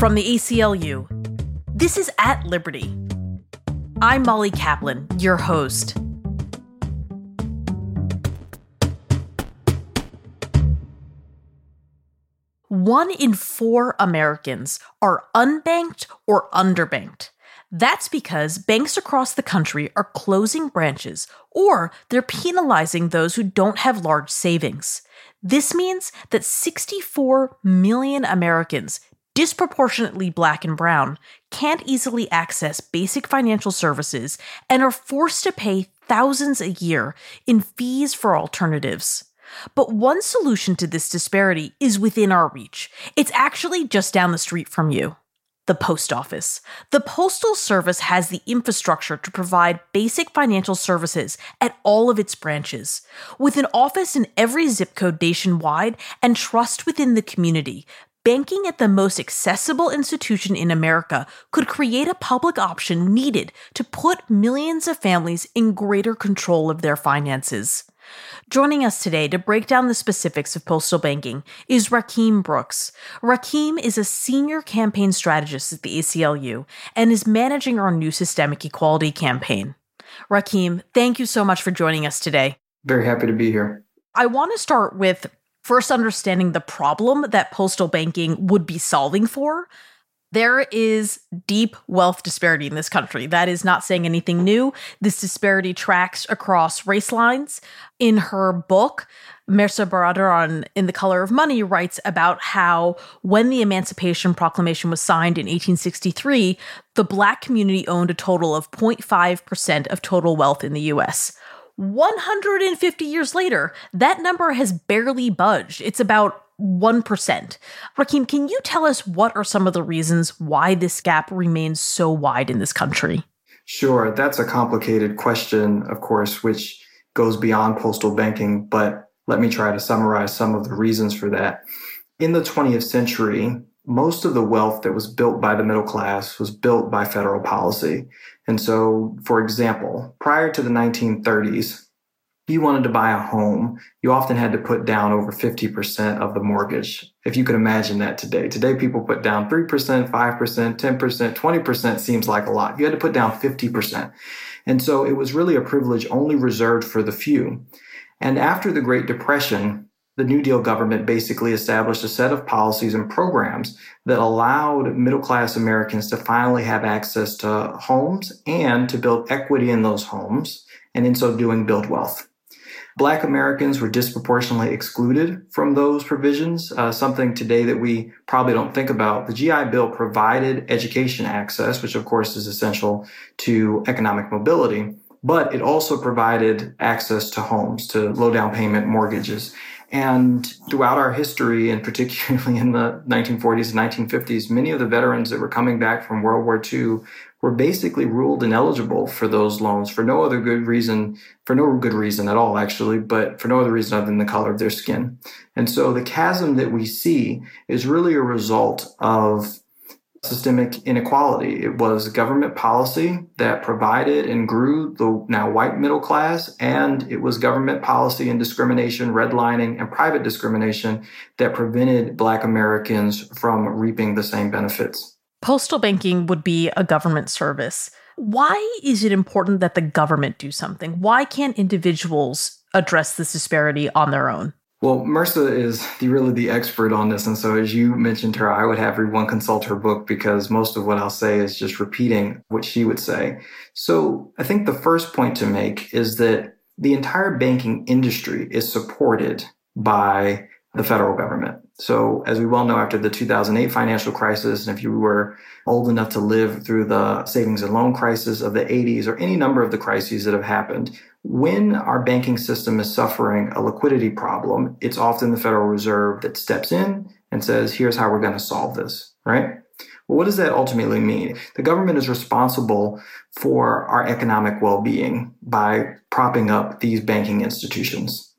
From the ACLU, this is At Liberty. I'm Molly Kaplan, your host. One in four Americans are unbanked or underbanked. That's because banks across the country are closing branches or they're penalizing those who don't have large savings. This means that 64 million Americans disproportionately black and brown, can't easily access basic financial services and are forced to pay thousands a year in fees for alternatives. But one solution to this disparity is within our reach. It's actually just down the street from you. The post office. The Postal Service has the infrastructure to provide basic financial services at all of its branches. With an office in every zip code nationwide and trust within the community, banking at the most accessible institution in America could create a public option needed to put millions of families in greater control of their finances. Joining us today to break down the specifics of postal banking is Rakeem Brooks. Rakeem is a senior campaign strategist at the ACLU and is managing our new systemic equality campaign. Rakeem, thank you so much for joining us today. Very happy to be here. I want to start with first understanding the problem that postal banking would be solving for. There is deep wealth disparity in this country. That is not saying anything new. This disparity tracks across race lines. In her book, Mehrsa Baradaran In the Color of Money writes about how when the Emancipation Proclamation was signed in 1863, the black community owned a total of 0.5% of total wealth in the US. 150 years later, that number has barely budged. It's about 1%. Rakeem, can you tell us what are some of the reasons why this gap remains so wide in this country? Sure. That's a complicated question, of course, which goes beyond postal banking, but let me try to summarize some of the reasons for that. In the 20th century, most of the wealth that was built by the middle class was built by federal policy. And so, for example, prior to the 1930s, if you wanted to buy a home, you often had to put down over 50% of the mortgage. If you could imagine that today. Today, people put down 3%, 5%, 10%, 20% seems like a lot. You had to put down 50%. And so it was really a privilege only reserved for the few. And after the Great Depression, the New Deal government basically established a set of policies and programs that allowed middle class Americans to finally have access to homes and to build equity in those homes, and in so doing, build wealth. Black Americans were disproportionately excluded from those provisions, uh, something today that we probably don't think about. The GI Bill provided education access, which of course is essential to economic mobility, but it also provided access to homes, to low down payment mortgages. And throughout our history, and particularly in the 1940s and 1950s, many of the veterans that were coming back from World War II were basically ruled ineligible for those loans for no other good reason, for no good reason at all, actually, but for no other reason other than the color of their skin. And so the chasm that we see is really a result of systemic inequality. It was government policy that provided and grew the now white middle class, and it was government policy and discrimination, redlining, and private discrimination that prevented Black Americans from reaping the same benefits. Postal banking would be a government service. Why is it important that the government do something? Why can't individuals address this disparity on their own? Well, Mehrsa is the, really the expert on this. And so, as you mentioned her, I would have everyone consult her book because most of what I'll say is just repeating what she would say. So, I think the first point to make is that the entire banking industry is supported by the federal government. So, as we well know, after the 2008 financial crisis, and if you were old enough to live through the savings and loan crisis of the 80s or any number of the crises that have happened, when our banking system is suffering a liquidity problem, it's often the Federal Reserve that steps in and says, here's how we're going to solve this, right? Well, what does that ultimately mean? The government is responsible for our economic well being by propping up these banking institutions.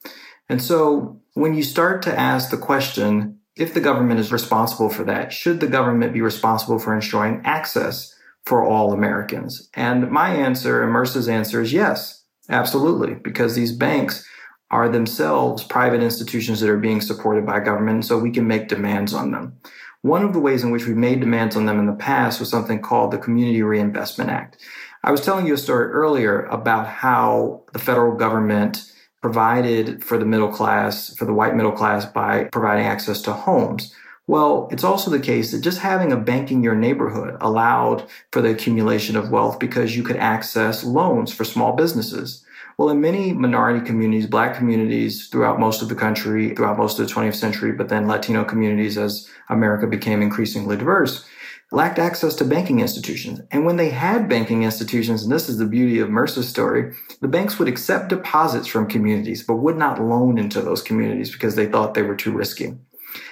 And so when you start to ask the question, if the government is responsible for that, should the government be responsible for ensuring access for all Americans? And my answer and Mehrsa's answer is yes. Absolutely, because these banks are themselves private institutions that are being supported by government, so we can make demands on them. One of the ways in which we made demands on them in the past was something called the Community Reinvestment Act. I was telling you a story earlier about how the federal government provided for the middle class, for the white middle class by providing access to homes. Well, it's also the case that just having a bank in your neighborhood allowed for the accumulation of wealth because you could access loans for small businesses. Well, in many minority communities, black communities throughout most of the country, throughout most of the 20th century, but then Latino communities as America became increasingly diverse, lacked access to banking institutions. And when they had banking institutions, and this is the beauty of Mehrsa's story, the banks would accept deposits from communities, but would not loan into those communities because they thought they were too risky.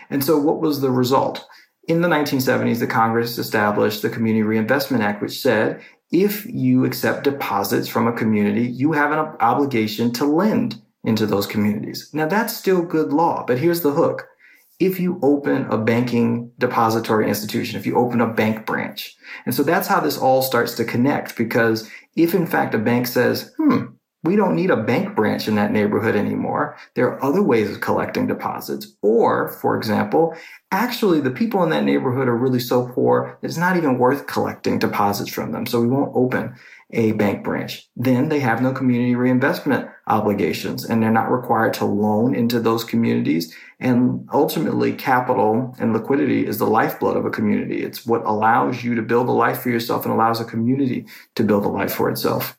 And so what was the result? In the 1970s, the Congress established the Community Reinvestment Act, which said if you accept deposits from a community, you have an obligation to lend into those communities. Now that's still good law, but here's the hook if you open a banking depository institution, if you open a bank branch. And so that's how this all starts to connect because if in fact a bank says, hmm, we don't need a bank branch in that neighborhood anymore. There are other ways of collecting deposits. Or, for example, actually the people in that neighborhood are really so poor that it's not even worth collecting deposits from them. So we won't open a bank branch. Then they have no community reinvestment obligations and they're not required to loan into those communities. And ultimately, capital and liquidity is the lifeblood of a community. It's what allows you to build a life for yourself and allows a community to build a life for itself.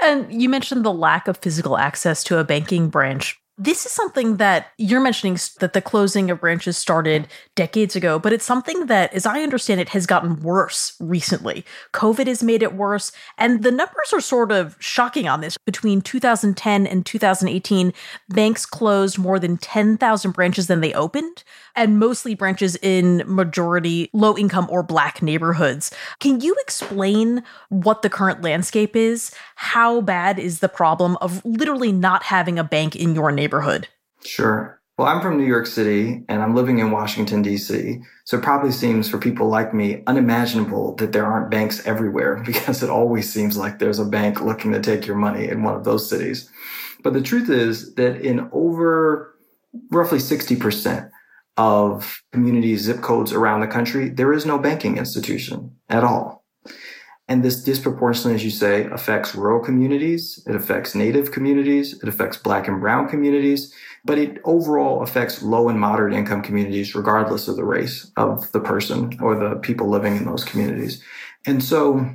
And you mentioned the lack of physical access to a banking branch. This is something that you're mentioning that the closing of branches started decades ago, but it's something that, as I understand it, has gotten worse recently. COVID has made it worse, and the numbers are sort of shocking on this. Between 2010 and 2018, banks closed more than 10,000 branches than they opened, and mostly branches in majority low income or black neighborhoods. Can you explain what the current landscape is? How bad is the problem of literally not having a bank in your neighborhood? Neighborhood? Sure. Well, I'm from New York City and I'm living in Washington, D.C. So it probably seems for people like me unimaginable that there aren't banks everywhere because it always seems like there's a bank looking to take your money in one of those cities. But the truth is that in over roughly 60% of community zip codes around the country, there is no banking institution at all. And this disproportionately, as you say, affects rural communities. It affects native communities. It affects black and brown communities, but it overall affects low and moderate income communities, regardless of the race of the person or the people living in those communities. And so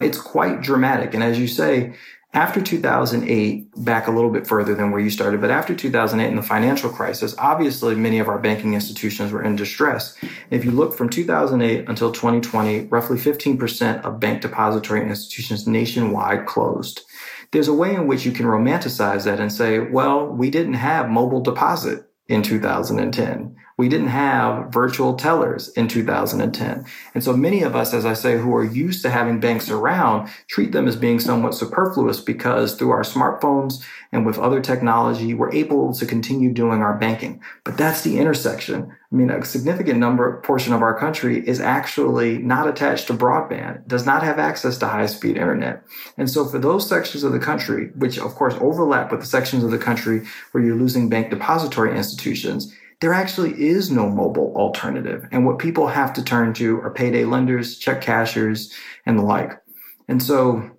it's quite dramatic. And as you say, after 2008, back a little bit further than where you started, but after 2008 and the financial crisis, obviously many of our banking institutions were in distress. If you look from 2008 until 2020, roughly 15% of bank depository institutions nationwide closed. There's a way in which you can romanticize that and say, well, we didn't have mobile deposit in 2010. We didn't have virtual tellers in 2010. And so many of us, as I say, who are used to having banks around, treat them as being somewhat superfluous because through our smartphones and with other technology, we're able to continue doing our banking. But that's the intersection. I mean, a significant number, portion of our country is actually not attached to broadband, does not have access to high speed internet. And so for those sections of the country, which of course overlap with the sections of the country where you're losing bank depository institutions, there actually is no mobile alternative. And what people have to turn to are payday lenders, check cashers, and the like. And so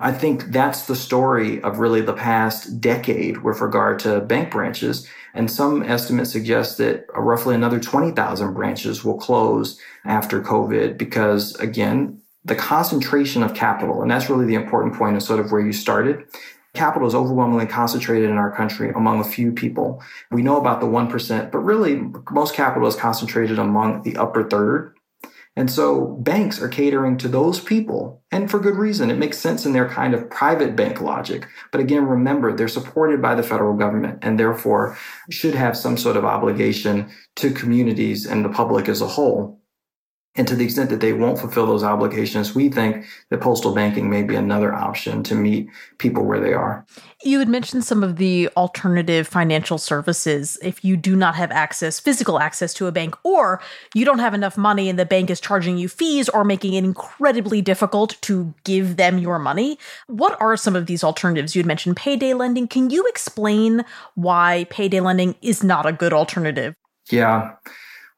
I think that's the story of really the past decade with regard to bank branches. And some estimates suggest that roughly another 20,000 branches will close after COVID because, again, the concentration of capital, and that's really the important point of sort of where you started. Capital is overwhelmingly concentrated in our country among a few people. We know about the 1%, but really most capital is concentrated among the upper third. And so banks are catering to those people and for good reason. It makes sense in their kind of private bank logic. But again, remember, they're supported by the federal government and therefore should have some sort of obligation to communities and the public as a whole. And to the extent that they won't fulfill those obligations, we think that postal banking may be another option to meet people where they are. You had mentioned some of the alternative financial services. If you do not have access, physical access to a bank, or you don't have enough money and the bank is charging you fees or making it incredibly difficult to give them your money, what are some of these alternatives? You had mentioned payday lending. Can you explain why payday lending is not a good alternative? Yeah.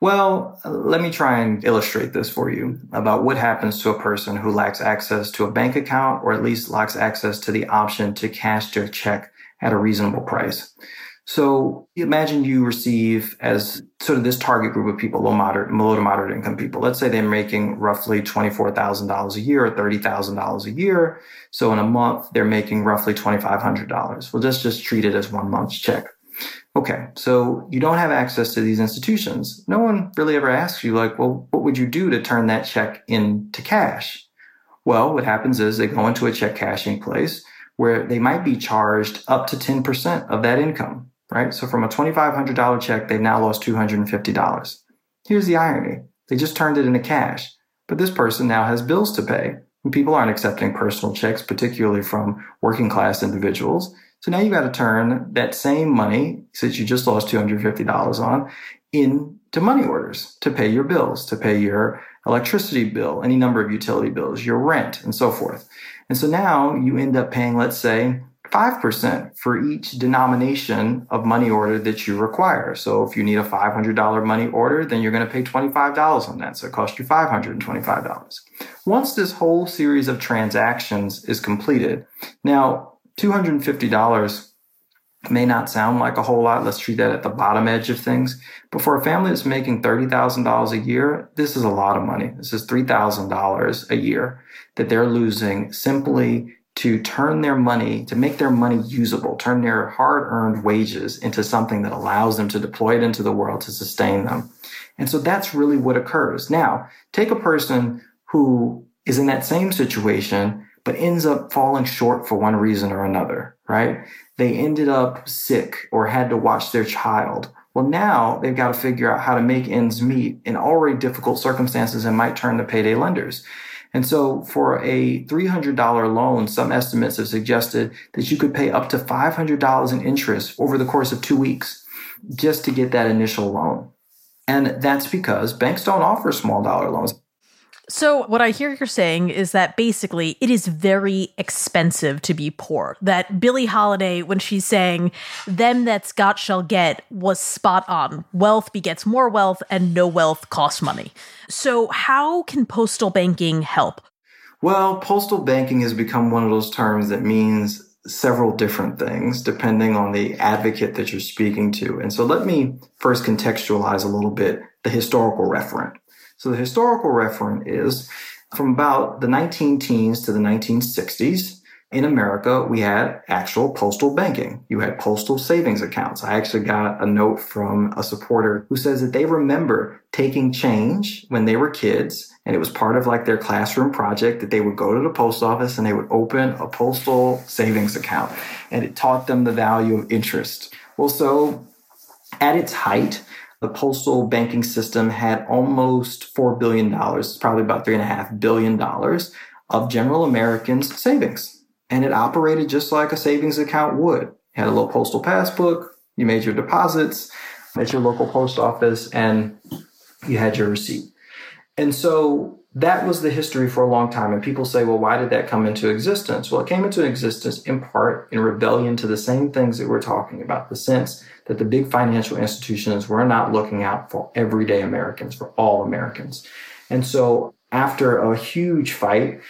Well, let me try and illustrate this for you about what happens to a person who lacks access to a bank account or at least lacks access to the option to cash their check at a reasonable price. So imagine you receive as sort of this target group of people, low moderate, low to moderate income people. Let's say they're making roughly $24,000 a year or $30,000 a year. So in a month, they're making roughly $2,500. Well, let's just treat it as one month's check. Okay. So you don't have access to these institutions. No one really ever asks you like, well, what would you do to turn that check into cash? Well, what happens is they go into a check cashing place where they might be charged up to 10% of that income right? So from a $2,500 check, they've now lost $250. Here's the irony. They just turned it into cash, but this person now has bills to pay. And people aren't accepting personal checks, particularly from working class individuals. So now you got to turn that same money that you just lost $250 on into money orders to pay your bills, to pay your electricity bill, any number of utility bills, your rent, and so forth. And so now you end up paying, let's say, 5% for each denomination of money order that you require. So if you need a $500 money order, then you're going to pay $25 on that. So it costs you $525. Once this whole series of transactions is completed, now $250 may not sound like a whole lot. Let's treat that at the bottom edge of things. But for a family that's making $30,000 a year, this is a lot of money. This is $3,000 a year that they're losing simply to turn their money, to make their money usable, turn their hard earned wages into something that allows them to deploy it into the world to sustain them. And so that's really what occurs. Now, take a person who is in that same situation, but ends up falling short for one reason or another, right? They ended up sick or had to watch their child. Well, now they've got to figure out how to make ends meet in already difficult circumstances and might turn to payday lenders. And so for a $300 loan, some estimates have suggested that you could pay up to $500 in interest over the course of two weeks just to get that initial loan. And that's because banks don't offer small dollar loans. So, what I hear you're saying is that basically it is very expensive to be poor. That Billie Holiday, when she's saying, them that's got shall get, was spot on. Wealth begets more wealth, and no wealth costs money. So, how can postal banking help? Well, postal banking has become one of those terms that means several different things depending on the advocate that you're speaking to. And so, let me first contextualize a little bit the historical referent. So the historical referent is from about the 19 teens to the 1960s. In America, we had actual postal banking. You had postal savings accounts. I actually got a note from a supporter who says that they remember taking change when they were kids and it was part of like their classroom project that they would go to the post office and they would open a postal savings account and it taught them the value of interest. Well, so at its height, the postal banking system had almost $4 billion, probably about $3.5 billion of general Americans' savings. And it operated just like a savings account would. You had a little postal passbook, you made your deposits at your local post office, and you had your receipt. And so that was the history for a long time. And people say, well, why did that come into existence? Well, it came into existence in part in rebellion to the same things that we're talking about the sense that the big financial institutions were not looking out for everyday Americans, for all Americans. And so after a huge fight,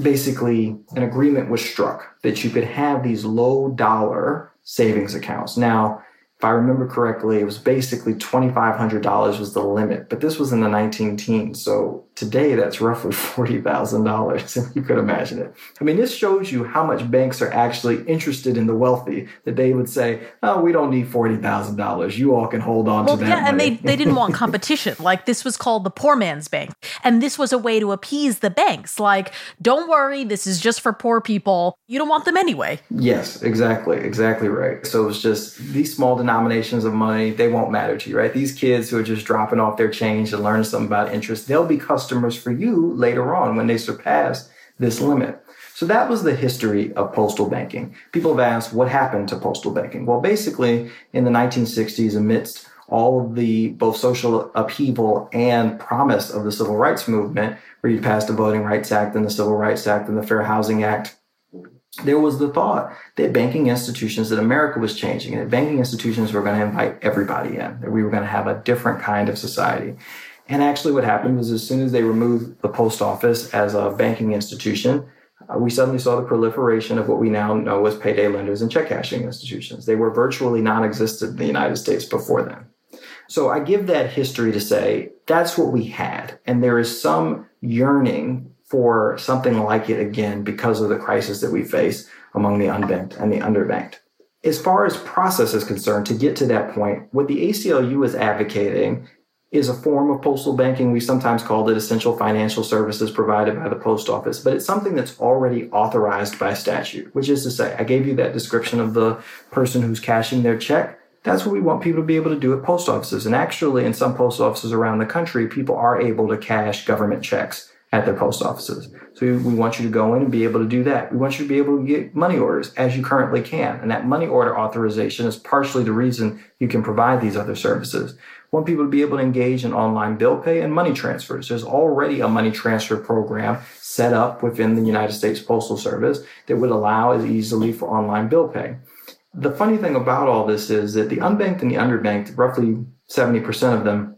basically an agreement was struck that you could have these low dollar savings accounts. Now, if I remember correctly, it was basically $2,500 was the limit, but this was in the 19 teens. So today that's roughly $40,000, if you could imagine it. I mean, this shows you how much banks are actually interested in the wealthy that they would say, oh, we don't need $40,000. You all can hold on well, to that. Yeah, money. and they, they didn't want competition. like this was called the poor man's bank. And this was a way to appease the banks. Like, don't worry, this is just for poor people. You don't want them anyway. Yes, exactly. Exactly right. So it was just these small denominations of money, they won't matter to you, right? These kids who are just dropping off their change to learn something about interest, they'll be customers for you later on when they surpass this limit. So that was the history of postal banking. People have asked what happened to postal banking. Well, basically in the 1960s, amidst all of the both social upheaval and promise of the civil rights movement, where you passed the Voting Rights Act and the Civil Rights Act and the Fair Housing Act, there was the thought that banking institutions that America was changing and that banking institutions were going to invite everybody in, that we were going to have a different kind of society. And actually, what happened was as soon as they removed the post office as a banking institution, uh, we suddenly saw the proliferation of what we now know as payday lenders and check cashing institutions. They were virtually non existent in the United States before then. So I give that history to say that's what we had. And there is some yearning for something like it again because of the crisis that we face among the unbanked and the underbanked. As far as process is concerned, to get to that point, what the ACLU is advocating is a form of postal banking. We sometimes call it essential financial services provided by the post office, but it's something that's already authorized by statute, which is to say, I gave you that description of the person who's cashing their check. That's what we want people to be able to do at post offices. And actually, in some post offices around the country, people are able to cash government checks at their post offices. So we want you to go in and be able to do that. We want you to be able to get money orders as you currently can. And that money order authorization is partially the reason you can provide these other services. We want people to be able to engage in online bill pay and money transfers. There's already a money transfer program set up within the United States Postal Service that would allow as easily for online bill pay. The funny thing about all this is that the unbanked and the underbanked, roughly 70% of them,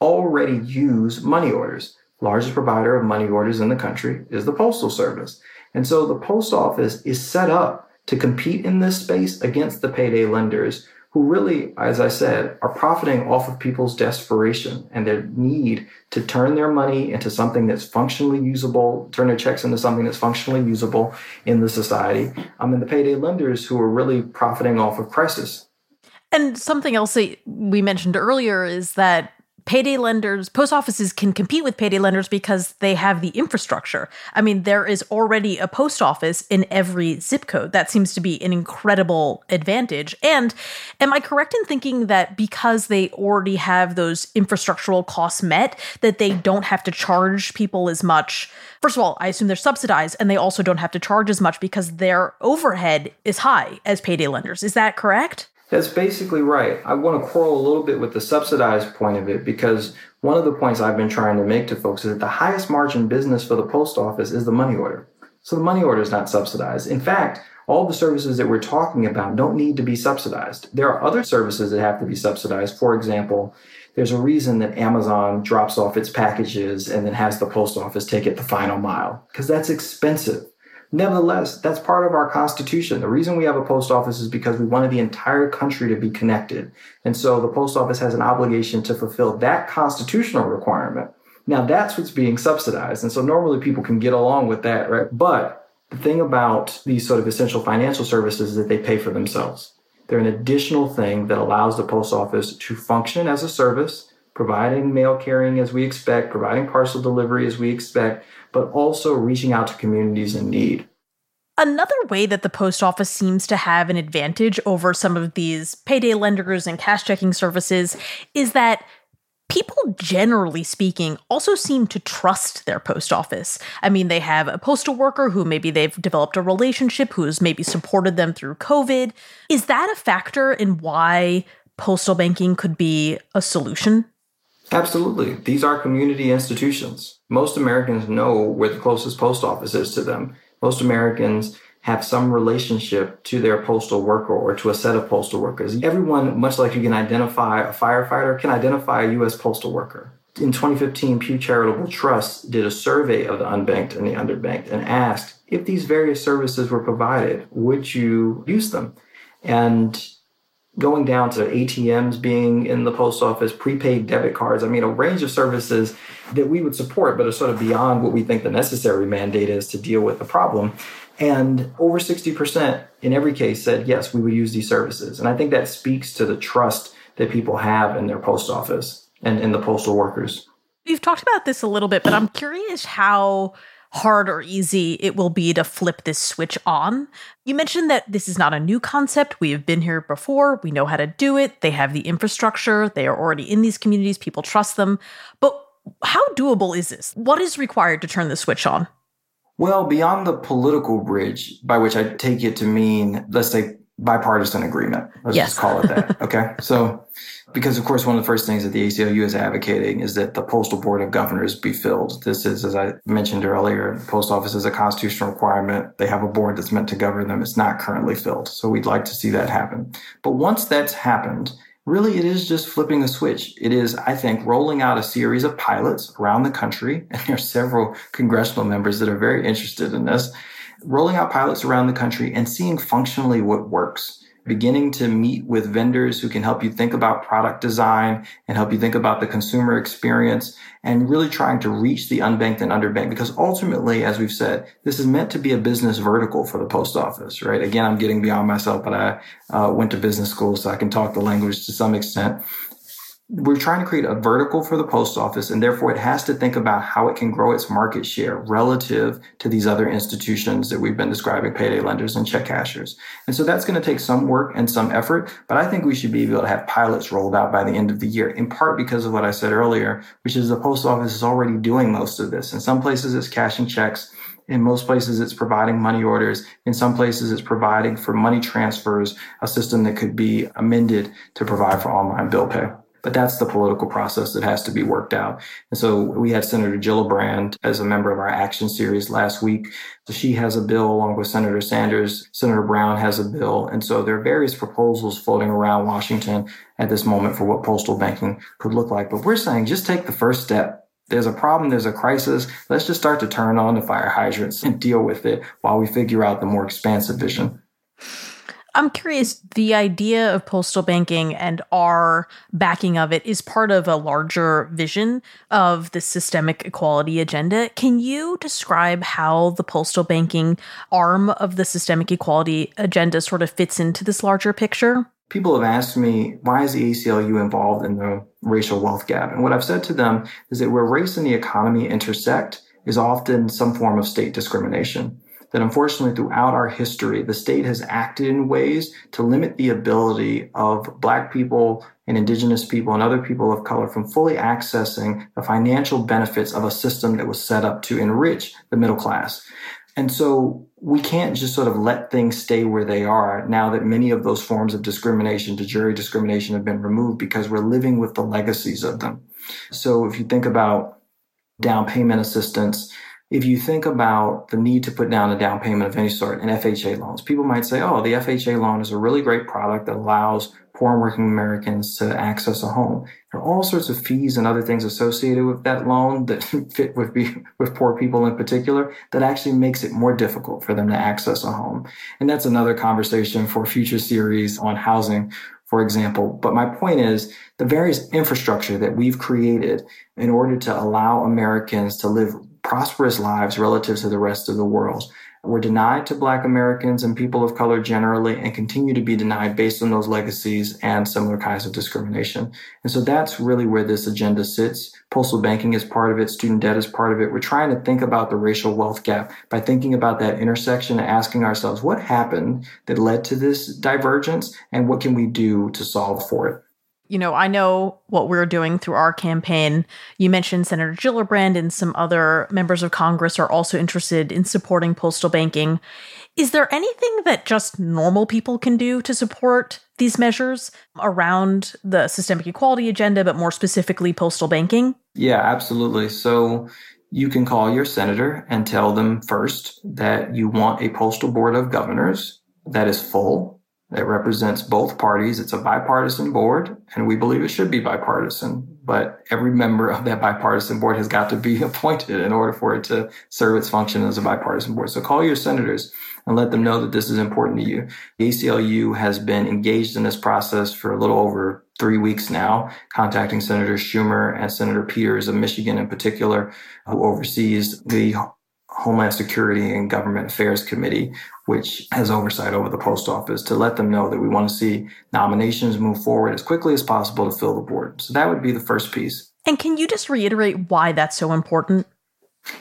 already use money orders largest provider of money orders in the country is the Postal Service. And so the post office is set up to compete in this space against the payday lenders who really, as I said, are profiting off of people's desperation and their need to turn their money into something that's functionally usable, turn their checks into something that's functionally usable in the society. Um, and the payday lenders who are really profiting off of crisis. And something else that we mentioned earlier is that payday lenders, post offices can compete with payday lenders because they have the infrastructure. I mean, there is already a post office in every zip code. That seems to be an incredible advantage. And am I correct in thinking that because they already have those infrastructural costs met, that they don't have to charge people as much? First of all, I assume they're subsidized and they also don't have to charge as much because their overhead is high as payday lenders. Is that correct? That's basically right. I want to quarrel a little bit with the subsidized point of it because one of the points I've been trying to make to folks is that the highest margin business for the post office is the money order. So the money order is not subsidized. In fact, all the services that we're talking about don't need to be subsidized. There are other services that have to be subsidized. For example, there's a reason that Amazon drops off its packages and then has the post office take it the final mile because that's expensive. Nevertheless, that's part of our Constitution. The reason we have a post office is because we wanted the entire country to be connected. And so the post office has an obligation to fulfill that constitutional requirement. Now that's what's being subsidized. And so normally people can get along with that, right? But the thing about these sort of essential financial services is that they pay for themselves. They're an additional thing that allows the post office to function as a service, providing mail carrying as we expect, providing parcel delivery as we expect, but also reaching out to communities in need. Another way that the post office seems to have an advantage over some of these payday lenders and cash checking services is that people, generally speaking, also seem to trust their post office. I mean, they have a postal worker who maybe they've developed a relationship who's maybe supported them through COVID. Is that a factor in why postal banking could be a solution? Absolutely. These are community institutions. Most Americans know where the closest post office is to them. Most Americans have some relationship to their postal worker or to a set of postal workers. Everyone, much like you can identify a firefighter, can identify a U.S. postal worker. In 2015, Pew Charitable Trust did a survey of the unbanked and the underbanked and asked if these various services were provided, would you use them? And going down to ATMs being in the post office, prepaid debit cards. I mean, a range of services that we would support, but are sort of beyond what we think the necessary mandate is to deal with the problem. And over 60% in every case said, yes, we would use these services. And I think that speaks to the trust that people have in their post office and in the postal workers. We've talked about this a little bit, but I'm curious how hard or easy it will be to flip this switch on. You mentioned that this is not a new concept. We have been here before. We know how to do it. They have the infrastructure. They are already in these communities. People trust them. But how doable is this? What is required to turn the switch on? Well, beyond the political bridge, by which I take it to mean, let's say, bipartisan agreement. Let's yes. just call it that. Okay. so, because of course, one of the first things that the ACLU is advocating is that the Postal Board of Governors be filled. This is, as I mentioned earlier, the post office is a constitutional requirement. They have a board that's meant to govern them. It's not currently filled. So we'd like to see that happen. But once that's happened, really it is just flipping a switch. It is, I think, rolling out a series of pilots around the country. And there are several congressional members that are very interested in this rolling out pilots around the country and seeing functionally what works beginning to meet with vendors who can help you think about product design and help you think about the consumer experience and really trying to reach the unbanked and underbanked. Because ultimately as we've said this is meant to be a business vertical for the post office right? Again i'm getting beyond myself but i uh, went to business school so i can talk the language to some extent we're trying to create a vertical for the post office and therefore it has to think about how it can grow its market share relative to these other institutions that we've been describing payday lenders and check cashers and so that's going to take some work and some effort but i think we should be able to have pilots rolled out by the end of the year in part because of what i said earlier which is the post office is already doing most of this in some places it's cashing checks in most places, it's providing money orders. In some places, it's providing for money transfers, a system that could be amended to provide for online bill pay. But that's the political process that has to be worked out. And so we had Senator Gillibrand as a member of our action series last week. So she has a bill along with Senator Sanders. Senator Brown has a bill. And so there are various proposals floating around Washington at this moment for what postal banking could look like. But we're saying just take the first step. There's a problem. There's a crisis. Let's just start to turn on the fire hydrants and deal with it while we figure out the more expansive vision. I'm curious, the idea of postal banking and our backing of it is part of a larger vision of the systemic equality agenda. Can you describe how the postal banking arm of the systemic equality agenda sort of fits into this larger picture? People have asked me, why is the ACLU involved in the racial wealth gap? And what I've said to them is that where race and the economy intersect is often some form of state discrimination that unfortunately throughout our history, the state has acted in ways to limit the ability of black people and indigenous people and other people of color from fully accessing the financial benefits of a system that was set up to enrich the middle class. And so we can't just sort of let things stay where they are now that many of those forms of discrimination de jure discrimination have been removed because we're living with the legacies of them. So if you think about down payment assistance, if you think about the need to put down a down payment of any sort in FHA loans, people might say, oh, the FHA loan is a really great product that allows poor and working Americans to access a home. There are all sorts of fees and other things associated with that loan that fit with, with poor people in particular that actually makes it more difficult for them to access a home. And that's another conversation for future series on housing for example. But my point is the various infrastructure that we've created in order to allow Americans to live prosperous lives relative to the rest of the world were denied to Black Americans and people of color generally and continue to be denied based on those legacies and similar kinds of discrimination. And so that's really where this agenda sits. Postal banking is part of it. Student debt is part of it. We're trying to think about the racial wealth gap by thinking about that intersection and asking ourselves what happened that led to this divergence and what can we do to solve for it you know, I know what we're doing through our campaign. You mentioned Senator Gillibrand and some other members of Congress are also interested in supporting postal banking. Is there anything that just normal people can do to support these measures around the systemic equality agenda, but more specifically postal banking? Yeah, absolutely. So you can call your senator and tell them first that you want a postal board of governors that is full that represents both parties. It's a bipartisan board, and we believe it should be bipartisan. But every member of that bipartisan board has got to be appointed in order for it to serve its function as a bipartisan board. So call your senators and let them know that this is important to you. The ACLU has been engaged in this process for a little over three weeks now, contacting Senator Schumer and Senator Peters of Michigan in particular, who oversees the Homeland Security and Government Affairs Committee, which has oversight over the post office, to let them know that we want to see nominations move forward as quickly as possible to fill the board. So that would be the first piece. And can you just reiterate why that's so important?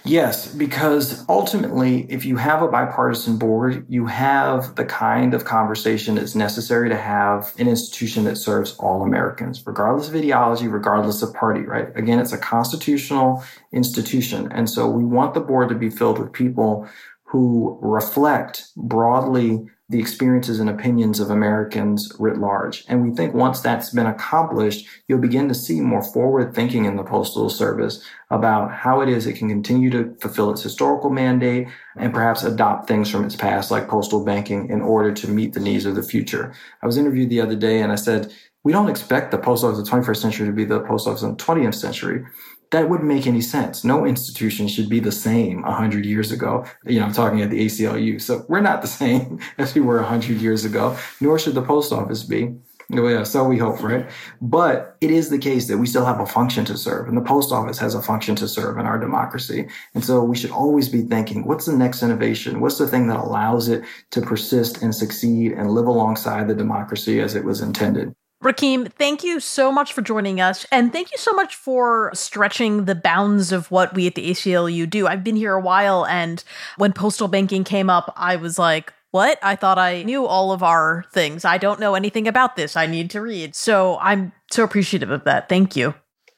Yes, because ultimately, if you have a bipartisan board, you have the kind of conversation that's necessary to have an institution that serves all Americans, regardless of ideology, regardless of party, right? Again, it's a constitutional institution. And so we want the board to be filled with people who reflect broadly the experiences and opinions of Americans writ large. And we think once that's been accomplished, you'll begin to see more forward thinking in the Postal Service about how it is it can continue to fulfill its historical mandate and perhaps adopt things from its past, like postal banking, in order to meet the needs of the future. I was interviewed the other day and I said, we don't expect the post office of the 21st century to be the post office of the 20th century that wouldn't make any sense. No institution should be the same 100 years ago. You know, I'm talking at the ACLU. So we're not the same as we were 100 years ago, nor should the post office be. Yeah, so we hope, right? But it is the case that we still have a function to serve, and the post office has a function to serve in our democracy. And so we should always be thinking, what's the next innovation? What's the thing that allows it to persist and succeed and live alongside the democracy as it was intended? Rakeem, thank you so much for joining us. And thank you so much for stretching the bounds of what we at the ACLU do. I've been here a while, and when postal banking came up, I was like, what? I thought I knew all of our things. I don't know anything about this. I need to read. So I'm so appreciative of that. Thank you.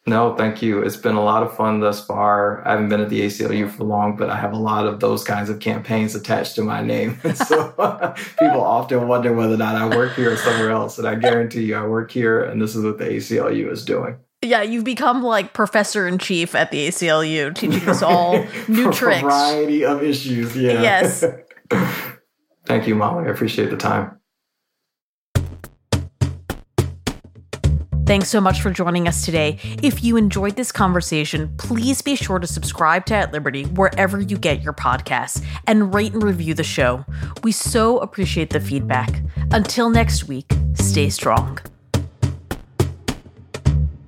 No, thank you. It's been a lot of fun thus far. I haven't been at the ACLU for long, but I have a lot of those kinds of campaigns attached to my name. so people often wonder whether or not I work here or somewhere else. And I guarantee you, I work here, and this is what the ACLU is doing. Yeah, you've become like professor in chief at the ACLU, teaching us all new tricks. variety of issues. Yeah. Yes. Thank you, Molly. I appreciate the time. Thanks so much for joining us today. If you enjoyed this conversation, please be sure to subscribe to At Liberty wherever you get your podcasts and rate and review the show. We so appreciate the feedback. Until next week, stay strong.